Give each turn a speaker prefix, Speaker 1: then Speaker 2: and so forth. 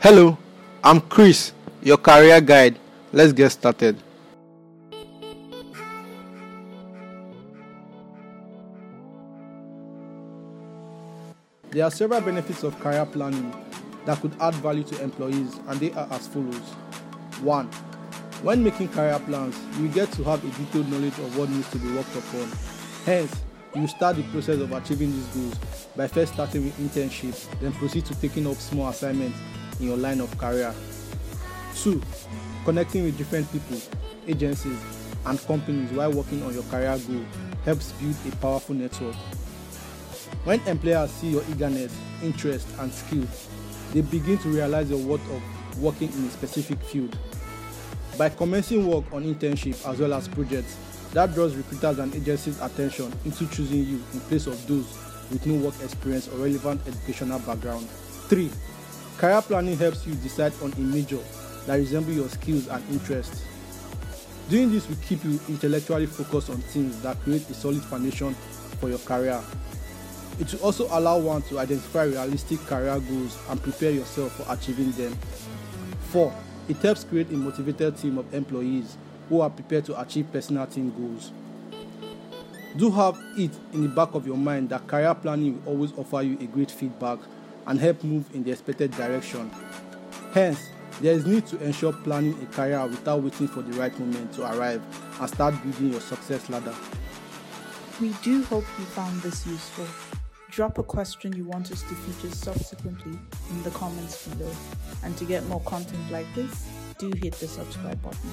Speaker 1: Hello, I'm Chris, your career guide. Let's get started. There are several benefits of career planning that could add value to employees, and they are as follows 1. When making career plans, you get to have a detailed knowledge of what needs to be worked upon. Hence, you start the process of achieving these goals by first starting with internships, then proceed to taking up small assignments in your line of career. 2. Connecting with different people, agencies, and companies while working on your career goal helps build a powerful network. When employers see your eagerness, interest, and skills, they begin to realize your worth of working in a specific field. By commencing work on internship as well as projects, that draws recruiters and agencies' attention into choosing you in place of those with no work experience or relevant educational background. 3. Career planning helps you decide on a major that resembles your skills and interests. Doing this will keep you intellectually focused on things that create a solid foundation for your career. It will also allow one to identify realistic career goals and prepare yourself for achieving them. 4. It helps create a motivated team of employees who are prepared to achieve personal team goals. Do have it in the back of your mind that career planning will always offer you a great feedback and help move in the expected direction. Hence, there is need to ensure planning a career without waiting for the right moment to arrive and start building your success ladder.
Speaker 2: We do hope you found this useful. Drop a question you want us to feature subsequently in the comments below. And to get more content like this, do hit the subscribe button.